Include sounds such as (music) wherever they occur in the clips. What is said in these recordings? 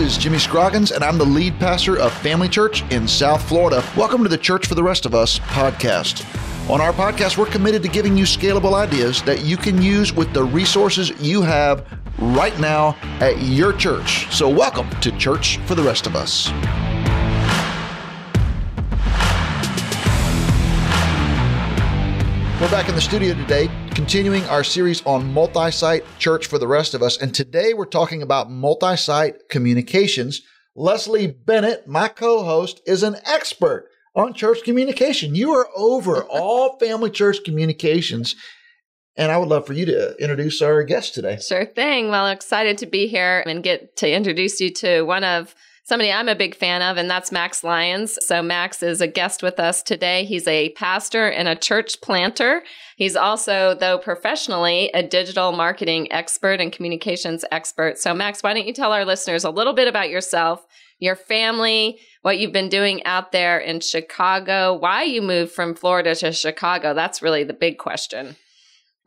is Jimmy Scroggins, and I'm the lead pastor of Family Church in South Florida. Welcome to the Church for the Rest of Us podcast. On our podcast, we're committed to giving you scalable ideas that you can use with the resources you have right now at your church. So, welcome to Church for the Rest of Us. We're back in the studio today, continuing our series on multi site church for the rest of us. And today we're talking about multi site communications. Leslie Bennett, my co host, is an expert on church communication. You are over (laughs) all family church communications. And I would love for you to introduce our guest today. Sure thing. Well, excited to be here and get to introduce you to one of somebody I'm a big fan of, and that's Max Lyons. So, Max is a guest with us today. He's a pastor and a church planter. He's also, though professionally, a digital marketing expert and communications expert. So, Max, why don't you tell our listeners a little bit about yourself, your family, what you've been doing out there in Chicago, why you moved from Florida to Chicago? That's really the big question,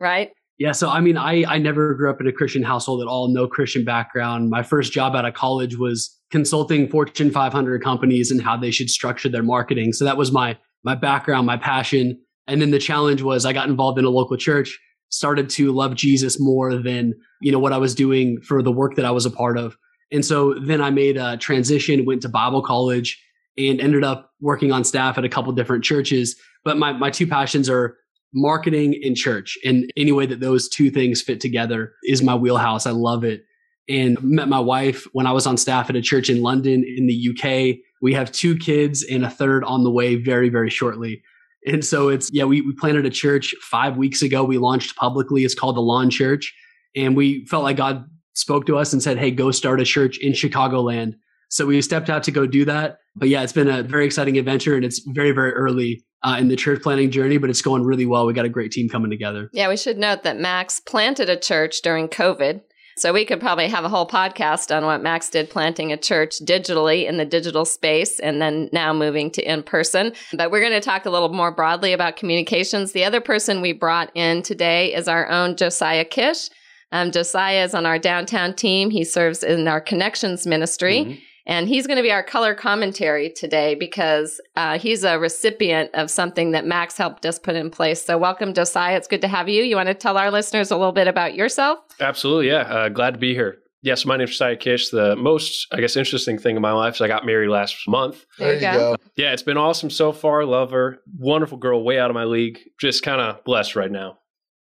right? Yeah, so I mean, I I never grew up in a Christian household at all, no Christian background. My first job out of college was consulting Fortune 500 companies and how they should structure their marketing. So that was my my background, my passion. And then the challenge was I got involved in a local church, started to love Jesus more than, you know, what I was doing for the work that I was a part of. And so then I made a transition, went to Bible college and ended up working on staff at a couple different churches. But my my two passions are marketing and church. And any way that those two things fit together is my wheelhouse. I love it. And met my wife when I was on staff at a church in London in the UK. We have two kids and a third on the way very, very shortly. And so it's, yeah, we, we planted a church five weeks ago. We launched publicly. It's called the Elan Church. And we felt like God spoke to us and said, hey, go start a church in Chicagoland. So we stepped out to go do that. But yeah, it's been a very exciting adventure and it's very, very early uh, in the church planting journey, but it's going really well. We got a great team coming together. Yeah, we should note that Max planted a church during COVID. So we could probably have a whole podcast on what Max did planting a church digitally in the digital space and then now moving to in person. But we're going to talk a little more broadly about communications. The other person we brought in today is our own Josiah Kish. Um, Josiah is on our downtown team. He serves in our connections ministry. Mm-hmm. And he's going to be our color commentary today because uh, he's a recipient of something that Max helped us put in place. So, welcome, Josiah. It's good to have you. You want to tell our listeners a little bit about yourself? Absolutely. Yeah. Uh, glad to be here. Yes, my name's Josiah Kish. The most, I guess, interesting thing in my life is I got married last month. There you go. Yeah, it's been awesome so far. Love her. Wonderful girl, way out of my league. Just kind of blessed right now.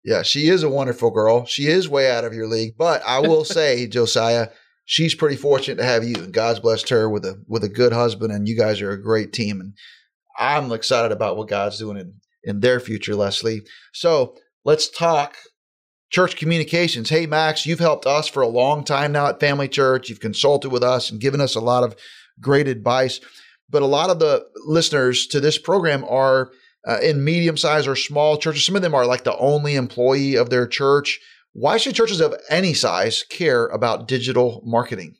Yeah, she is a wonderful girl. She is way out of your league. But I will (laughs) say, Josiah, she's pretty fortunate to have you. And God's blessed her with a with a good husband, and you guys are a great team. And I'm excited about what God's doing in, in their future, Leslie. So let's talk church communications. Hey, Max, you've helped us for a long time now at Family Church. You've consulted with us and given us a lot of great advice. But a lot of the listeners to this program are uh, in medium sized or small churches. Some of them are like the only employee of their church. Why should churches of any size care about digital marketing?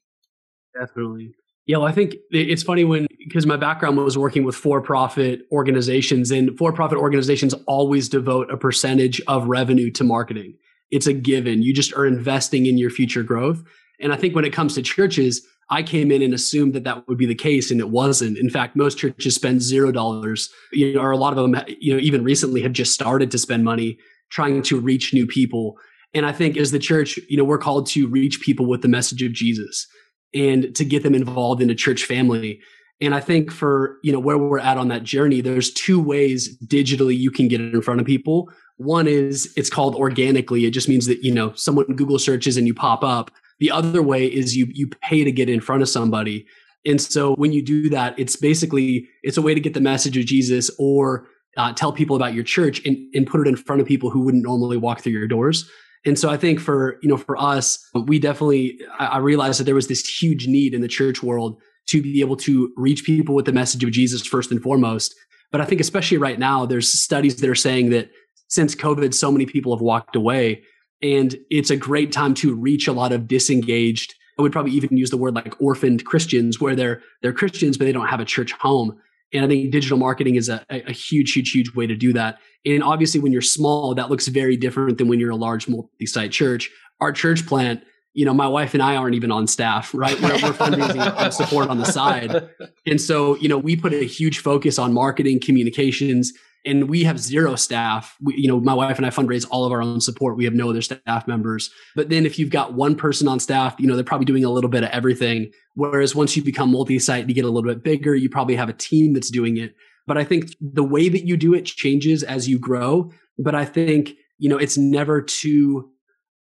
Definitely. Yeah, well, I think it's funny when, because my background was working with for profit organizations, and for profit organizations always devote a percentage of revenue to marketing. It's a given. You just are investing in your future growth. And I think when it comes to churches, I came in and assumed that that would be the case, and it wasn't. In fact, most churches spend zero dollars, you know, or a lot of them, you know, even recently have just started to spend money trying to reach new people. And I think as the church, you know, we're called to reach people with the message of Jesus and to get them involved in a church family. And I think for, you know, where we're at on that journey, there's two ways digitally you can get in front of people. One is it's called organically. It just means that, you know, someone Google searches and you pop up. The other way is you you pay to get in front of somebody. And so when you do that, it's basically it's a way to get the message of Jesus or uh, tell people about your church and, and put it in front of people who wouldn't normally walk through your doors. And so I think for, you know, for us, we definitely, I realized that there was this huge need in the church world to be able to reach people with the message of Jesus first and foremost. But I think especially right now, there's studies that are saying that since COVID, so many people have walked away and it's a great time to reach a lot of disengaged. I would probably even use the word like orphaned Christians where they're, they're Christians, but they don't have a church home. And I think digital marketing is a, a huge, huge, huge way to do that. And obviously, when you're small, that looks very different than when you're a large multi site church. Our church plant you know, my wife and I aren't even on staff, right? We're, we're fundraising support on the side. And so, you know, we put a huge focus on marketing, communications, and we have zero staff. We, you know, my wife and I fundraise all of our own support. We have no other staff members. But then if you've got one person on staff, you know, they're probably doing a little bit of everything. Whereas once you become multi-site, you get a little bit bigger, you probably have a team that's doing it. But I think the way that you do it changes as you grow. But I think, you know, it's never too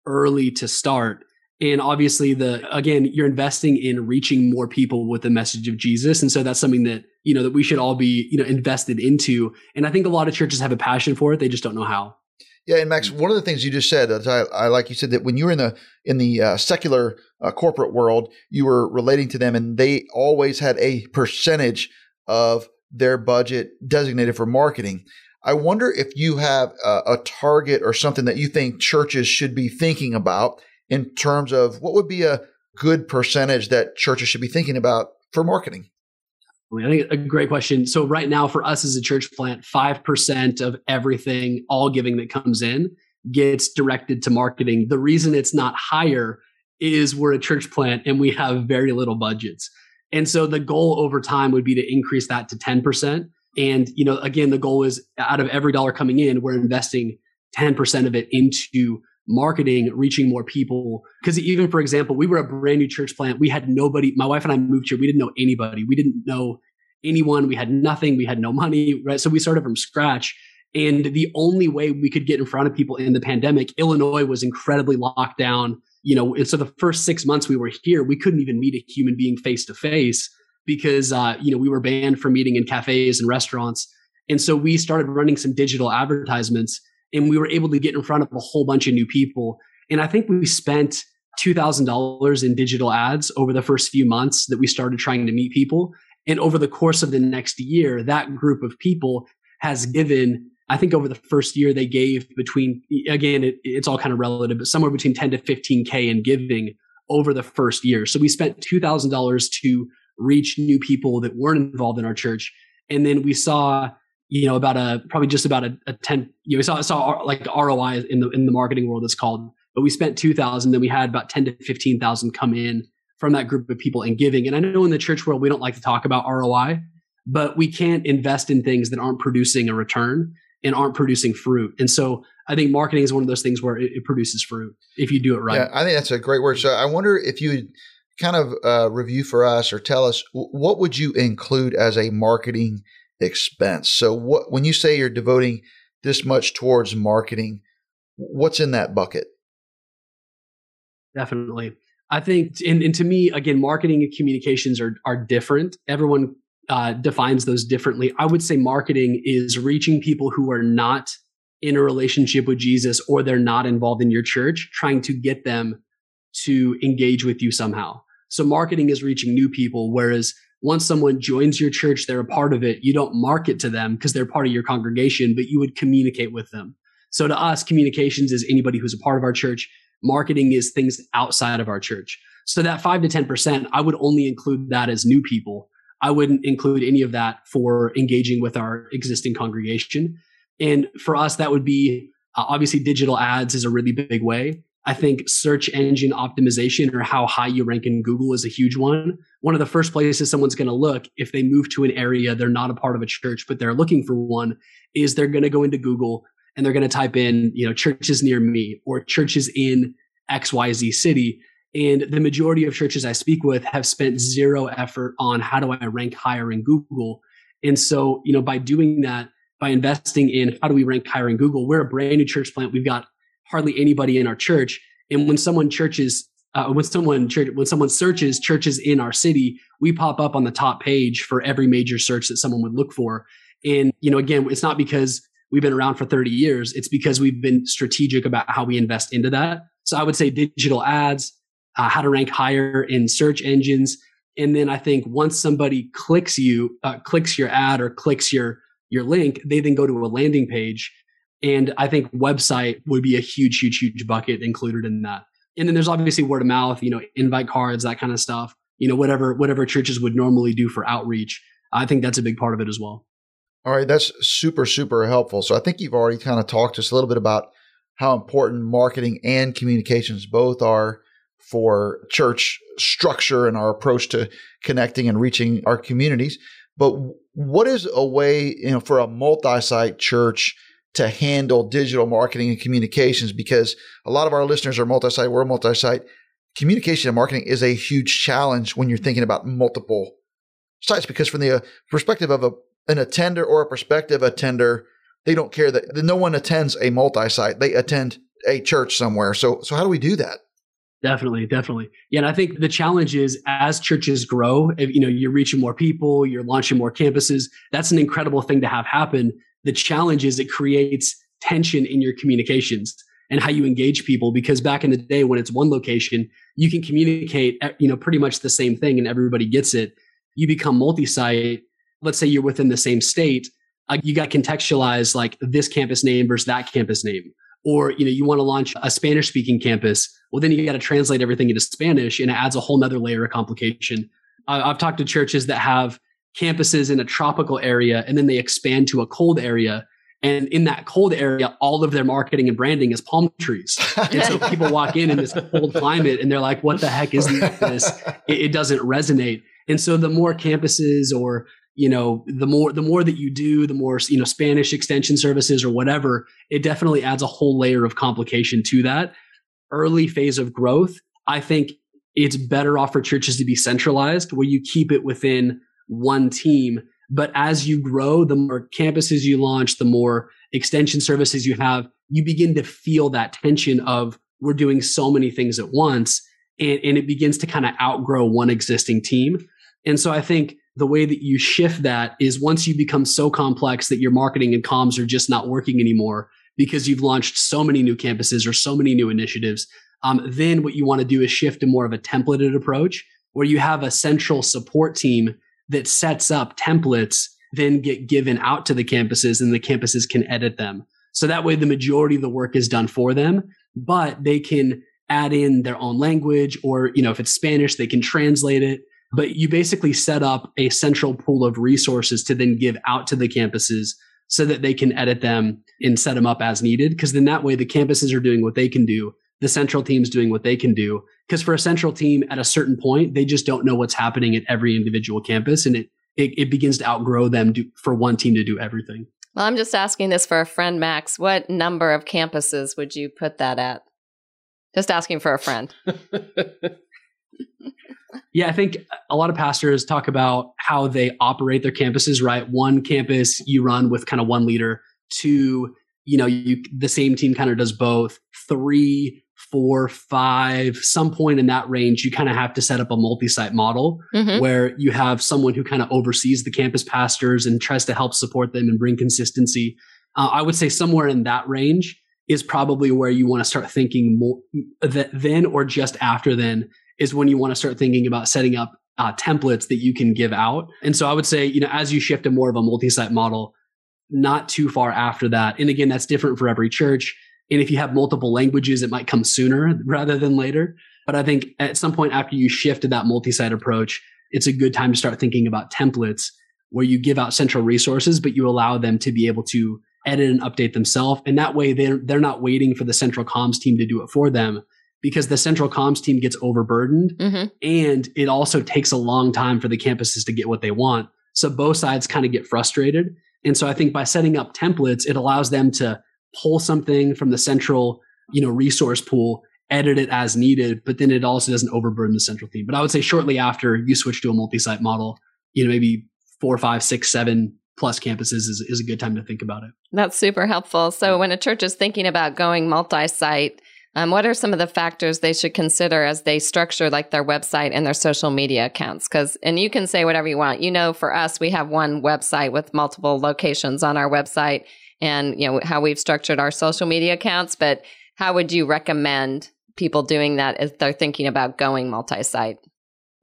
early to start and obviously the again you're investing in reaching more people with the message of jesus. And so that's something that you know that we should all be you know invested into. And i think a lot of churches have a passion for it. They just don't know how. Yeah and max one of the things you just said I, I like you said that when you were in the in the uh, secular uh, corporate world you were relating to them and they always had a percentage of their budget designated for marketing. I wonder if you have a, a target or something that you think churches should be thinking about in terms of what would be a good percentage that churches should be thinking about for marketing? I think a great question. So right now for us as a church plant, 5% of everything, all giving that comes in gets directed to marketing. The reason it's not higher is we're a church plant and we have very little budgets. And so the goal over time would be to increase that to 10%. And, you know, again, the goal is out of every dollar coming in, we're investing 10% of it into marketing, reaching more people. Because even for example, we were a brand new church plant. We had nobody. My wife and I moved here. We didn't know anybody. We didn't know anyone. We had nothing. We had no money. Right. So we started from scratch. And the only way we could get in front of people in the pandemic, Illinois was incredibly locked down. You know, and so the first six months we were here, we couldn't even meet a human being face to face because uh, you know we were banned from meeting in cafes and restaurants. And so we started running some digital advertisements and we were able to get in front of a whole bunch of new people. And I think we spent $2,000 in digital ads over the first few months that we started trying to meet people. And over the course of the next year, that group of people has given, I think over the first year, they gave between, again, it, it's all kind of relative, but somewhere between 10 to 15K in giving over the first year. So we spent $2,000 to reach new people that weren't involved in our church. And then we saw you know, about a probably just about a, a ten. You know, we saw saw like ROI in the in the marketing world. It's called. But we spent two thousand. Then we had about ten to fifteen thousand come in from that group of people and giving. And I know in the church world we don't like to talk about ROI, but we can't invest in things that aren't producing a return and aren't producing fruit. And so I think marketing is one of those things where it, it produces fruit if you do it right. Yeah, I think that's a great word. So I wonder if you kind of uh, review for us or tell us what would you include as a marketing expense. So what when you say you're devoting this much towards marketing, what's in that bucket? Definitely. I think and, and to me again marketing and communications are are different. Everyone uh, defines those differently. I would say marketing is reaching people who are not in a relationship with Jesus or they're not involved in your church, trying to get them to engage with you somehow. So marketing is reaching new people, whereas once someone joins your church, they're a part of it. You don't market to them because they're part of your congregation, but you would communicate with them. So to us, communications is anybody who's a part of our church. Marketing is things outside of our church. So that five to 10%, I would only include that as new people. I wouldn't include any of that for engaging with our existing congregation. And for us, that would be uh, obviously digital ads is a really big way. I think search engine optimization or how high you rank in Google is a huge one. One of the first places someone's going to look if they move to an area, they're not a part of a church, but they're looking for one, is they're going to go into Google and they're going to type in, you know, churches near me or churches in XYZ city. And the majority of churches I speak with have spent zero effort on how do I rank higher in Google. And so, you know, by doing that, by investing in how do we rank higher in Google, we're a brand new church plant. We've got hardly anybody in our church. And when someone churches, uh, when someone when someone searches churches in our city, we pop up on the top page for every major search that someone would look for. And you know, again, it's not because we've been around for 30 years; it's because we've been strategic about how we invest into that. So I would say digital ads, uh, how to rank higher in search engines, and then I think once somebody clicks you, uh, clicks your ad or clicks your your link, they then go to a landing page and I think website would be a huge, huge, huge bucket included in that. And then there's obviously word of mouth, you know, invite cards, that kind of stuff. You know, whatever whatever churches would normally do for outreach. I think that's a big part of it as well. All right, that's super, super helpful. So I think you've already kind of talked to us a little bit about how important marketing and communications both are for church structure and our approach to connecting and reaching our communities. But what is a way, you know, for a multi-site church to handle digital marketing and communications? Because a lot of our listeners are multi-site, we're multi-site. Communication and marketing is a huge challenge when you're thinking about multiple sites. Because from the uh, perspective of a an attender or a prospective attender, they don't care that no one attends a multi-site; they attend a church somewhere. So, so how do we do that? Definitely, definitely. Yeah, and I think the challenge is as churches grow, if, you know, you're reaching more people, you're launching more campuses. That's an incredible thing to have happen. The challenge is it creates tension in your communications and how you engage people because back in the day when it's one location, you can communicate, eh, you know, pretty much the same thing and everybody gets it. You become multi-site. Let's say you're within the same state. Uh, you got contextualized like this campus name versus that campus name or you know you want to launch a spanish speaking campus well then you got to translate everything into spanish and it adds a whole nother layer of complication i've talked to churches that have campuses in a tropical area and then they expand to a cold area. And in that cold area all of their marketing and branding is palm trees. (laughs) And so people walk in in this cold climate and they're like what the heck is this? It, it doesn't resonate. And so the more campuses or you know the more the more that you do the more you know spanish extension services or whatever it definitely adds a whole layer of complication to that. Early phase of growth i think it's better off for churches to be centralized where you keep it within one team. But as you grow the more campuses you launch the more extension services you have you begin to feel that tension of we're doing so many things at once and, and it begins to kind of outgrow one existing team. And so i think the way that you shift that is once you become so complex that your marketing and comms are just not working anymore because you've launched so many new campuses or so many new initiatives, um, then what you want to do is shift to more of a templated approach where you have a central support team that sets up templates, then get given out to the campuses and the campuses can edit them. So that way the majority of the work is done for them, but they can add in their own language or, you know, if it's Spanish, they can translate it but you basically set up a central pool of resources to then give out to the campuses so that they can edit them and set them up as needed. Because then that way the campuses are doing what they can do, the central team's doing what they can do. Because for a central team at a certain point, they just don't know what's happening at every individual campus, and it it, it begins to outgrow them do, for one team to do everything. Well, I'm just asking this for a friend, Max. What number of campuses would you put that at? Just asking for a friend. (laughs) Yeah, I think a lot of pastors talk about how they operate their campuses, right? One campus you run with kind of one leader, two, you know, you the same team kind of does both. Three, four, five, some point in that range, you kind of have to set up a multi-site model mm-hmm. where you have someone who kind of oversees the campus pastors and tries to help support them and bring consistency. Uh, I would say somewhere in that range is probably where you want to start thinking more that then or just after then is when you want to start thinking about setting up uh, templates that you can give out. And so I would say, you know, as you shift to more of a multi-site model, not too far after that. And again, that's different for every church. And if you have multiple languages, it might come sooner rather than later. But I think at some point after you shift to that multi-site approach, it's a good time to start thinking about templates where you give out central resources, but you allow them to be able to edit and update themselves. And that way they're, they're not waiting for the central comms team to do it for them because the central comms team gets overburdened mm-hmm. and it also takes a long time for the campuses to get what they want. So both sides kind of get frustrated. And so I think by setting up templates, it allows them to pull something from the central, you know, resource pool, edit it as needed, but then it also doesn't overburden the central theme. But I would say shortly after you switch to a multi-site model, you know, maybe four, five, six, seven plus campuses is, is a good time to think about it. That's super helpful. So when a church is thinking about going multi-site, um, what are some of the factors they should consider as they structure like their website and their social media accounts? Because, and you can say whatever you want. You know, for us, we have one website with multiple locations on our website and, you know, how we've structured our social media accounts. But how would you recommend people doing that if they're thinking about going multi site?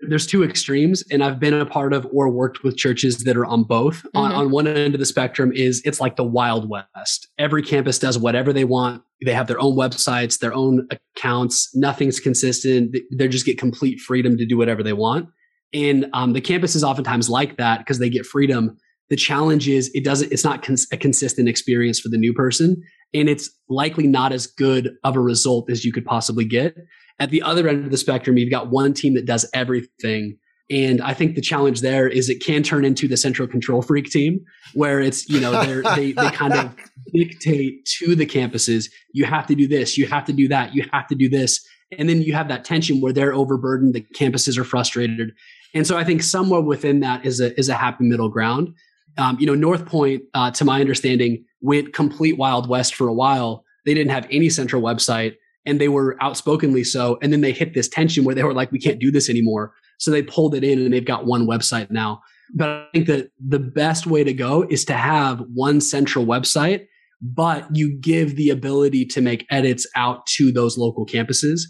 there's two extremes and i've been a part of or worked with churches that are on both mm-hmm. on, on, one end of the spectrum is it's like the wild west every campus does whatever they want they have their own websites their own accounts nothing's consistent they just get complete freedom to do whatever they want and um, the campus is oftentimes like that because they get freedom the challenge is it doesn't it's not cons- a consistent experience for the new person and it's likely not as good of a result as you could possibly get At the other end of the spectrum, you've got one team that does everything. And I think the challenge there is it can turn into the central control freak team where it's, you know, they they kind of (laughs) dictate to the campuses, you have to do this, you have to do that, you have to do this. And then you have that tension where they're overburdened, the campuses are frustrated. And so I think somewhere within that is a, is a happy middle ground. Um, you know, North Point, uh, to my understanding, went complete Wild West for a while. They didn't have any central website and they were outspokenly so. And then they hit this tension where they were like, we can't do this anymore. So they pulled it in and they've got one website now. But I think that the best way to go is to have one central website, but you give the ability to make edits out to those local campuses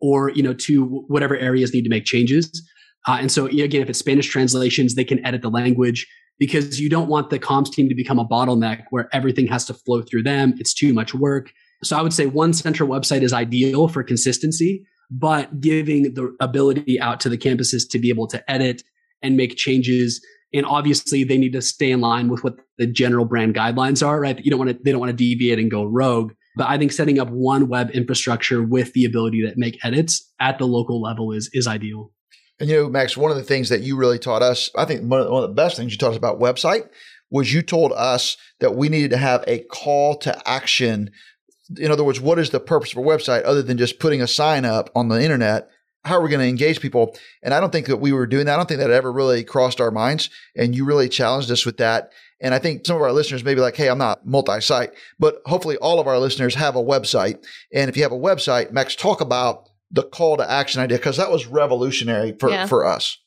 or, you know, to whatever areas need to make changes. Uh, and so again, if it's Spanish translations, they can edit the language because you don't want the comms team to become a bottleneck where everything has to flow through them. It's too much work. So I would say one central website is ideal for consistency, but giving the ability out to the campuses to be able to edit and make changes. And obviously they need to stay in line with what the general brand guidelines are, right? You don't want to, they don't want to deviate and go rogue. But I think setting up one web infrastructure with the ability to make edits at the local level is, is ideal. And you know, Max, one of the things that you really taught us, I think one of the best things you taught us about website was you told us that we needed to have a call to action in other words, what is the purpose of a website other than just putting a sign up on the internet? How are we going to engage people? And I don't think that we were doing that. I don't think that ever really crossed our minds. And you really challenged us with that. And I think some of our listeners may be like, hey, I'm not multi site, but hopefully all of our listeners have a website. And if you have a website, Max, talk about the call to action idea because that was revolutionary for, yeah. for us.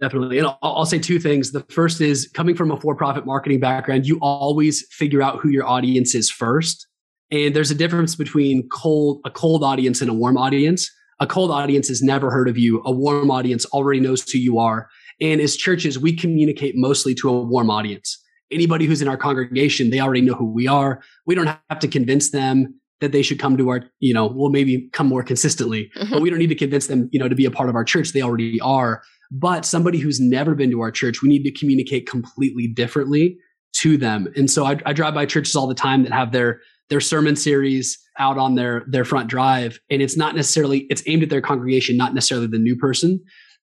Definitely. And I'll, I'll, say two things. The first is coming from a for profit marketing background, you always figure out who your audience is first. And there's a difference between cold, a cold audience and a warm audience. A cold audience has never heard of you. A warm audience already knows who you are. And as churches, we communicate mostly to a warm audience. Anybody who's in our congregation, they already know who we are. We don't have to convince them that they should come to our, you know, well, maybe come more consistently, mm-hmm. but we don't need to convince them, you know, to be a part of our church. They already are. But somebody who's never been to our church, we need to communicate completely differently to them. And so I, I drive by churches all the time that have their their sermon series out on their their front drive and it's not necessarily it's aimed at their congregation not necessarily the new person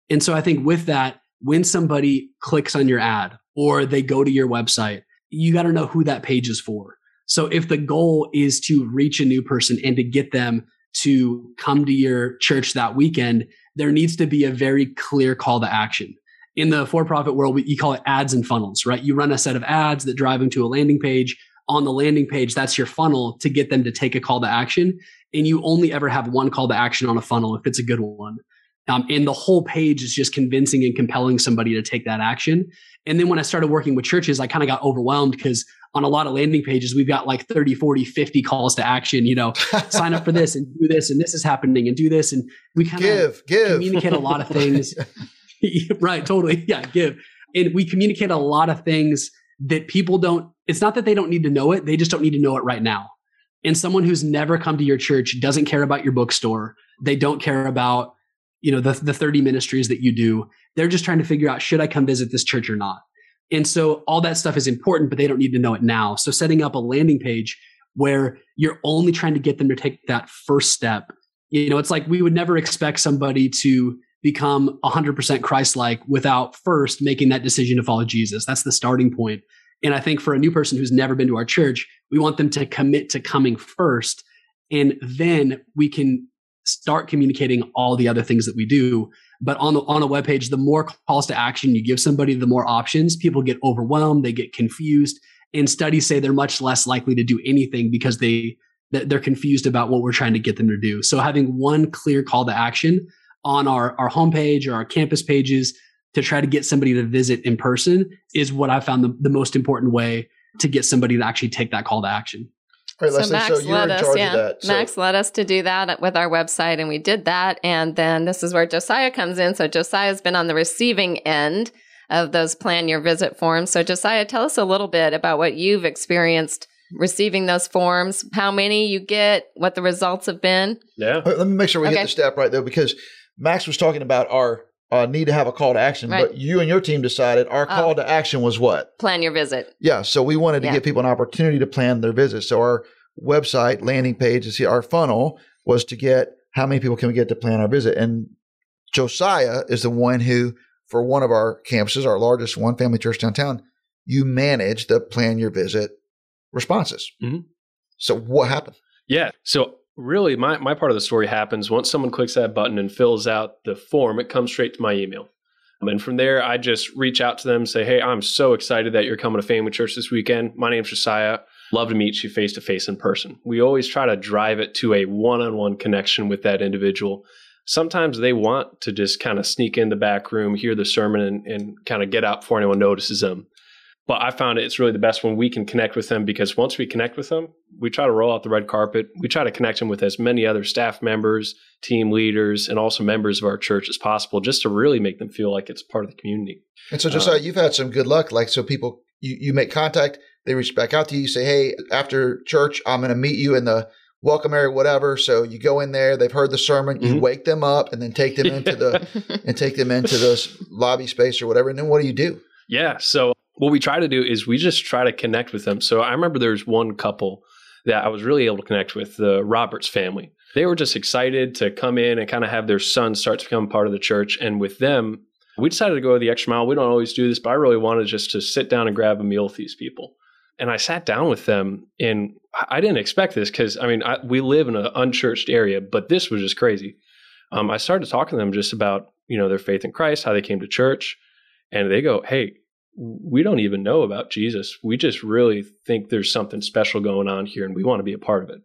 and so i think with that when somebody clicks on your ad or they go to your website you got to know who that page is for so if the goal is to reach a new person and to get them to come to your church that weekend there needs to be a very clear call to action in the for-profit world you call it ads and funnels right you run a set of ads that drive them to a landing page on the landing page, that's your funnel to get them to take a call to action. And you only ever have one call to action on a funnel if it's a good one. Um, and the whole page is just convincing and compelling somebody to take that action. And then when I started working with churches, I kind of got overwhelmed because on a lot of landing pages, we've got like 30, 40, 50 calls to action, you know, (laughs) sign up for this and do this and this is happening and do this. And we kind of give, give. communicate a lot of things. (laughs) (laughs) right. Totally. Yeah. Give. And we communicate a lot of things that people don't, it's not that they don't need to know it, they just don't need to know it right now. And someone who's never come to your church doesn't care about your bookstore. They don't care about, you know, the, the 30 ministries that you do. They're just trying to figure out, should I come visit this church or not? And so all that stuff is important, but they don't need to know it now. So setting up a landing page where you're only trying to get them to take that first step. You know, it's like we would never expect somebody to become 100% Christ-like without first making that decision to follow Jesus. That's the starting. And I think for a new person who's never been to our church, we want them to commit to coming first. And then we can start communicating all the other things that we do. But on the, on a web page, the more calls to action you give somebody, the more options. People get overwhelmed, they get confused. And studies say they're much less likely to do anything because they they're confused about what we're trying to get them to do. So having one clear call to action on our, our homepage or our campus pages to try to get somebody to visit in person is what I found the, the most important way to get somebody to actually take that call to action. Right, so Max so led us, yeah. That, so. Max led us to do that with our website, and we did that. And then this is where Josiah comes in. So Josiah's been on the receiving end of those plan your visit forms. So Josiah, tell us a little bit about what you've experienced receiving those forms, how many you get, what the results have been. Yeah. Right, let me make sure we okay. hit the step right though, because Max was talking about our uh, need to have a call to action, right. but you and your team decided our call oh. to action was what? Plan your visit. Yeah. So we wanted to yeah. give people an opportunity to plan their visit. So our website landing page, to see our funnel was to get how many people can we get to plan our visit? And Josiah is the one who, for one of our campuses, our largest one, Family Church Downtown, you manage the plan your visit responses. Mm-hmm. So what happened? Yeah. So really my, my part of the story happens once someone clicks that button and fills out the form, it comes straight to my email. And from there, I just reach out to them and say, Hey, I'm so excited that you're coming to Family Church this weekend. My name's Josiah. Love to meet you face to face in person. We always try to drive it to a one on one connection with that individual. Sometimes they want to just kind of sneak in the back room, hear the sermon, and, and kind of get out before anyone notices them. But I found it's really the best when we can connect with them because once we connect with them, we try to roll out the red carpet. We try to connect them with as many other staff members, team leaders, and also members of our church as possible, just to really make them feel like it's part of the community. And so, just uh, you've had some good luck. Like, so people, you, you make contact, they reach back out to you, you say, Hey, after church, I'm going to meet you in the welcome area, whatever. So you go in there, they've heard the sermon, you mm-hmm. wake them up and then take them into the, (laughs) and take them into this lobby space or whatever. And then what do you do? Yeah. So what we try to do is we just try to connect with them. So I remember there was one couple that I was really able to connect with, the Roberts family. They were just excited to come in and kind of have their son start to become part of the church. And with them, we decided to go the extra mile. We don't always do this, but I really wanted just to sit down and grab a meal with these people. And I sat down with them, and I didn't expect this because I mean I, we live in an unchurched area, but this was just crazy. Um, I started talking to them just about you know their faith in Christ, how they came to church, and they go, "Hey, we don't even know about Jesus. We just really think there's something special going on here and we want to be a part of it.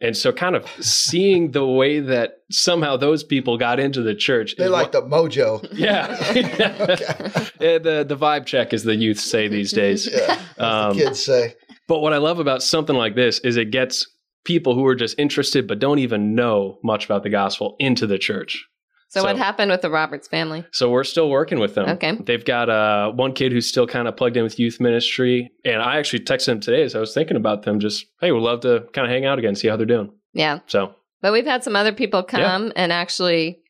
And so, kind of (laughs) seeing the way that somehow those people got into the church. They like the mojo. (laughs) Yeah. yeah. The, the vibe check, as the youth say these days. Yeah. Um, the kids say. But what I love about something like this is it gets people who are just interested but don't even know much about the gospel into the church. So, so, what happened with the Roberts family? So we're still working with them. Okay. They've got uh, one kid who's still kind of plugged in with youth ministry, and I actually texted him today as I was thinking about them. Just hey, we'd love to kind of hang out again, see how they're doing. Yeah. So. But we've had some other people come yeah. and actually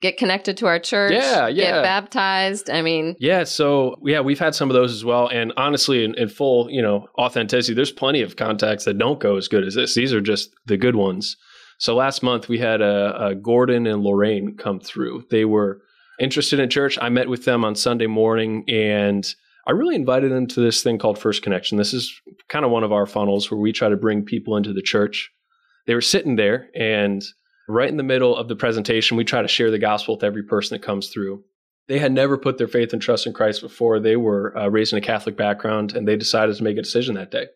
get connected to our church. Yeah, yeah. Get baptized. I mean, yeah. So yeah, we've had some of those as well. And honestly, in, in full, you know, authenticity, there's plenty of contacts that don't go as good as this. These are just the good ones. So last month we had a, a Gordon and Lorraine come through. They were interested in church. I met with them on Sunday morning and I really invited them to this thing called First Connection. This is kind of one of our funnels where we try to bring people into the church. They were sitting there and right in the middle of the presentation, we try to share the gospel with every person that comes through. They had never put their faith and trust in Christ before. They were uh, raised in a Catholic background and they decided to make a decision that day.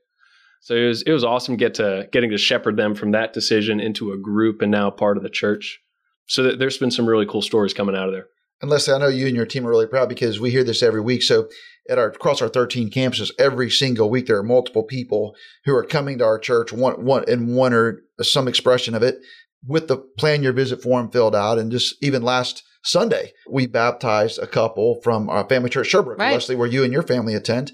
So it was it was awesome get to getting to shepherd them from that decision into a group and now part of the church. So there's been some really cool stories coming out of there. And Leslie, I know you and your team are really proud because we hear this every week. So at our across our 13 campuses, every single week there are multiple people who are coming to our church, one one in one or some expression of it, with the plan your visit form filled out. And just even last Sunday, we baptized a couple from our family church Sherbrooke, right. Leslie, where you and your family attend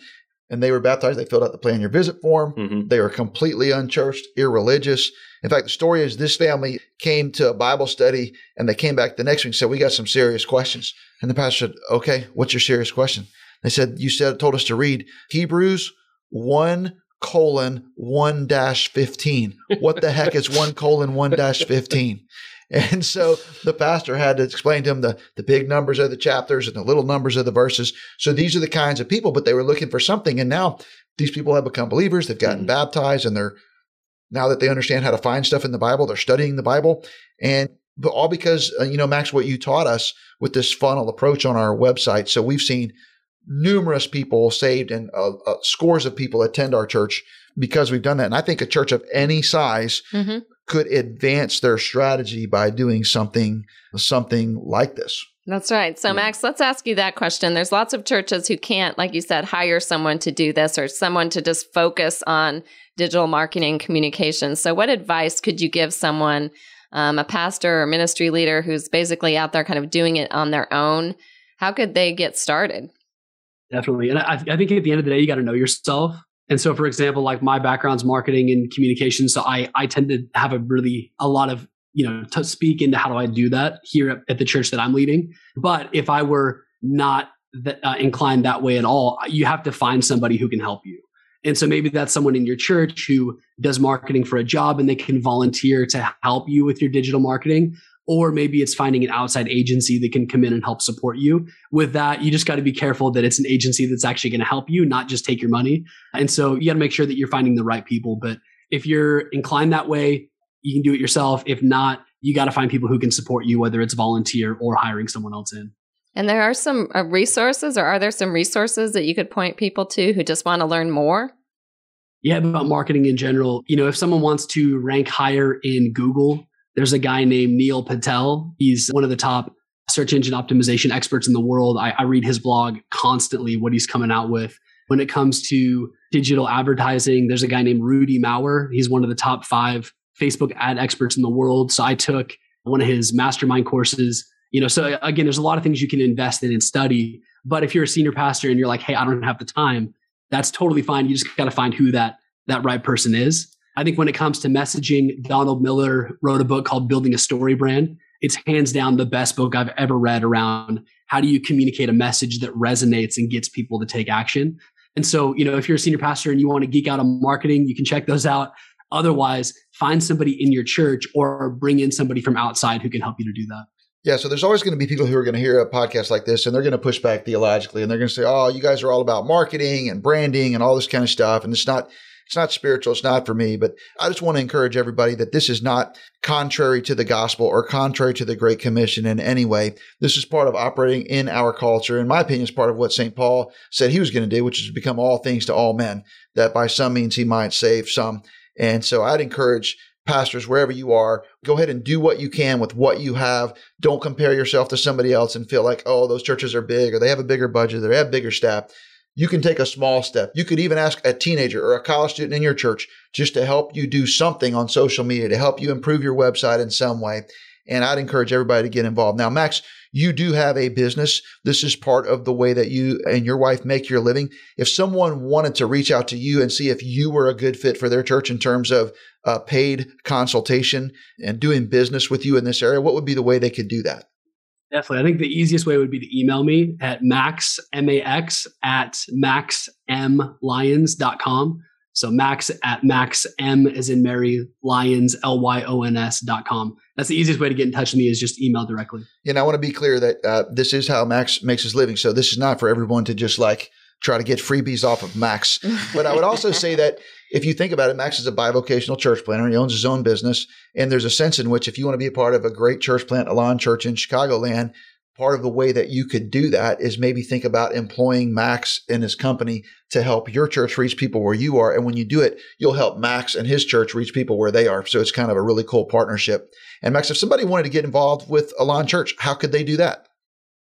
and they were baptized. They filled out the plan your visit form. Mm-hmm. They were completely unchurched, irreligious. In fact, the story is this family came to a Bible study and they came back the next week and said, We got some serious questions. And the pastor said, Okay, what's your serious question? They said, You said told us to read Hebrews 1 colon 1 dash 15. What the heck is 1 colon 1 dash 15? And so the pastor had to explain to him the, the big numbers of the chapters and the little numbers of the verses. So these are the kinds of people, but they were looking for something. And now these people have become believers. They've gotten mm-hmm. baptized and they're now that they understand how to find stuff in the Bible, they're studying the Bible. And but all because, uh, you know, Max, what you taught us with this funnel approach on our website. So we've seen numerous people saved and uh, uh, scores of people attend our church because we've done that. And I think a church of any size mm-hmm could advance their strategy by doing something something like this. That's right. So, Max, let's ask you that question. There's lots of churches who can't, like you said, hire someone to do this or someone to just focus on digital marketing communications. So, what advice could you give someone, um, a pastor or ministry leader who's basically out there kind of doing it on their own? How could they get started? Definitely. And I, I think at the end of the day, you got to know yourself. And so, for example, like my background's marketing and communication, so I I tend to have a really a lot of you know to speak into how do I do that here at, at the church that I'm leading. But if I were not that, uh, inclined that way at all, you have to find somebody who can help you. And so maybe that's someone in your church who does marketing for a job and they can volunteer to help you with your digital marketing. Or maybe it's finding an outside agency that can come in and help support you. With that, you just got to be careful that it's an agency that's actually going to help you, not just take your money. And so you got to make sure that you're finding the right people. But if you're inclined that way, you can do it yourself. If not, you got to find people who can support you, whether it's volunteer or hiring someone else in. And there are some uh, resources, or are there some resources that you could point people to who just want to learn more? Yeah, about marketing in general. You know, if someone wants to rank higher in Google, there's a guy named Neil Patel. He's one of the top search engine optimization experts in the world. I, I read his blog constantly, what he's coming out with. When it comes to digital advertising, there's a guy named Rudy Mawer. He's one of the top five Facebook ad experts in the world. So I took one of his mastermind courses you know, so again, there's a lot of things you can invest in and study. But if you're a senior pastor and you're like, hey, I don't have the time, that's totally fine. You just got to find who that that right person is. I think when it comes to messaging, Donald Miller wrote a book called Building a Story Brand. It's hands down the best book I've ever read around how do you communicate a message that resonates and gets people to take action. And so, you know, if you're a senior pastor and you want to geek out on marketing, you can check those out. Otherwise, find somebody in your church or bring in somebody from outside who can help you to do that. Yeah, so there's always going to be people who are going to hear a podcast like this and they're going to push back theologically and they're going to say, "Oh, you guys are all about marketing and branding and all this kind of stuff and it's not it's not spiritual, it's not for me." But I just want to encourage everybody that this is not contrary to the gospel or contrary to the great commission in any way. This is part of operating in our culture. In my opinion, it's part of what St. Paul said he was going to do, which is become all things to all men, that by some means he might save some. And so I'd encourage pastors, wherever you are, go ahead and do what you can with what you have. Don't compare yourself to somebody else and feel like, oh, those churches are big or they have a bigger budget or they have bigger staff. You can take a small step. You could even ask a teenager or a college student in your church just to help you do something on social media to help you improve your website in some way. And I'd encourage everybody to get involved. Now, Max, you do have a business. This is part of the way that you and your wife make your living. If someone wanted to reach out to you and see if you were a good fit for their church in terms of uh, paid consultation and doing business with you in this area, what would be the way they could do that? Definitely. I think the easiest way would be to email me at max, M-A-X, at maxmlyons.com. So max at max M as in Mary Lyons, L-Y-O-N-S dot com. That's the easiest way to get in touch with me is just email directly. And I want to be clear that uh, this is how Max makes his living. So this is not for everyone to just like try to get freebies off of Max. (laughs) But I would also say that if you think about it, Max is a bivocational church planter. He owns his own business. And there's a sense in which if you want to be a part of a great church plant, Elan Church in Chicagoland, part of the way that you could do that is maybe think about employing Max and his company to help your church reach people where you are. And when you do it, you'll help Max and his church reach people where they are. So it's kind of a really cool partnership. And Max, if somebody wanted to get involved with Elan Church, how could they do that?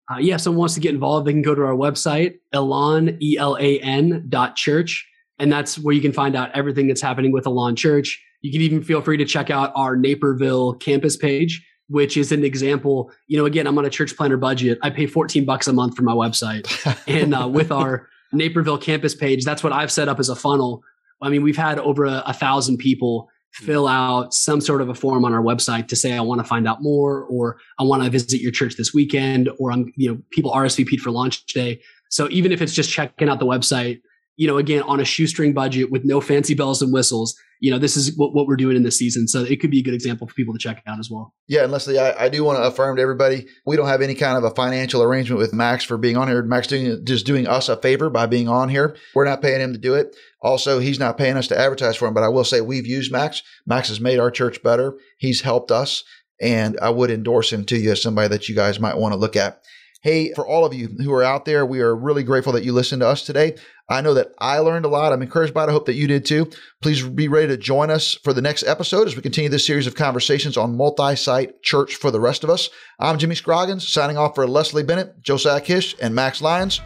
Uh, yeah, if someone wants to get involved, they can go to our website, elan, E-L-A-N dot church. And that's where you can find out everything that's happening with Elan Church. You can even feel free to check out our Naperville campus page which is an example. You know, again, I'm on a church planner budget. I pay 14 bucks a month for my website. (laughs) and uh, with our Naperville campus page, that's what I've set up as a funnel. I mean, we've had over a, a thousand people fill out some sort of a form on our website to say, I want to find out more, or I want to visit your church this weekend, or I'm, you know, people RSVP'd for launch day. So even if it's just checking out the website, you know, again, on a shoestring budget with no fancy bells and whistles, you know, this is what, what we're doing in this season. So it could be a good example for people to check out as well. Yeah. And Leslie, I, I do want to affirm to everybody, we don't have any kind of a financial arrangement with Max for being on here. Max doing, just doing us a favor by being on here. We're not paying him to do it. Also, he's not paying us to advertise for him, but I will say we've used Max. Max has made our church better. He's helped us and I would endorse him to you as somebody that you guys might want to look at. Hey, for all of you who are out there, we are really grateful that you listened to us today. I know that I learned a lot. I'm encouraged by it. I hope that you did too. Please be ready to join us for the next episode as we continue this series of conversations on multi site church for the rest of us. I'm Jimmy Scroggins, signing off for Leslie Bennett, Josiah Kish, and Max Lyons.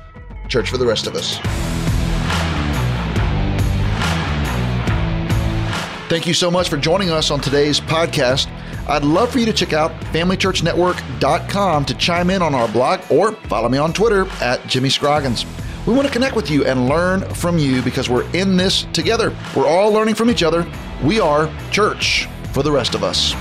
Church for the rest of us. Thank you so much for joining us on today's podcast. I'd love for you to check out FamilyChurchNetwork.com to chime in on our blog or follow me on Twitter at Jimmy Scroggins. We want to connect with you and learn from you because we're in this together. We're all learning from each other. We are church for the rest of us.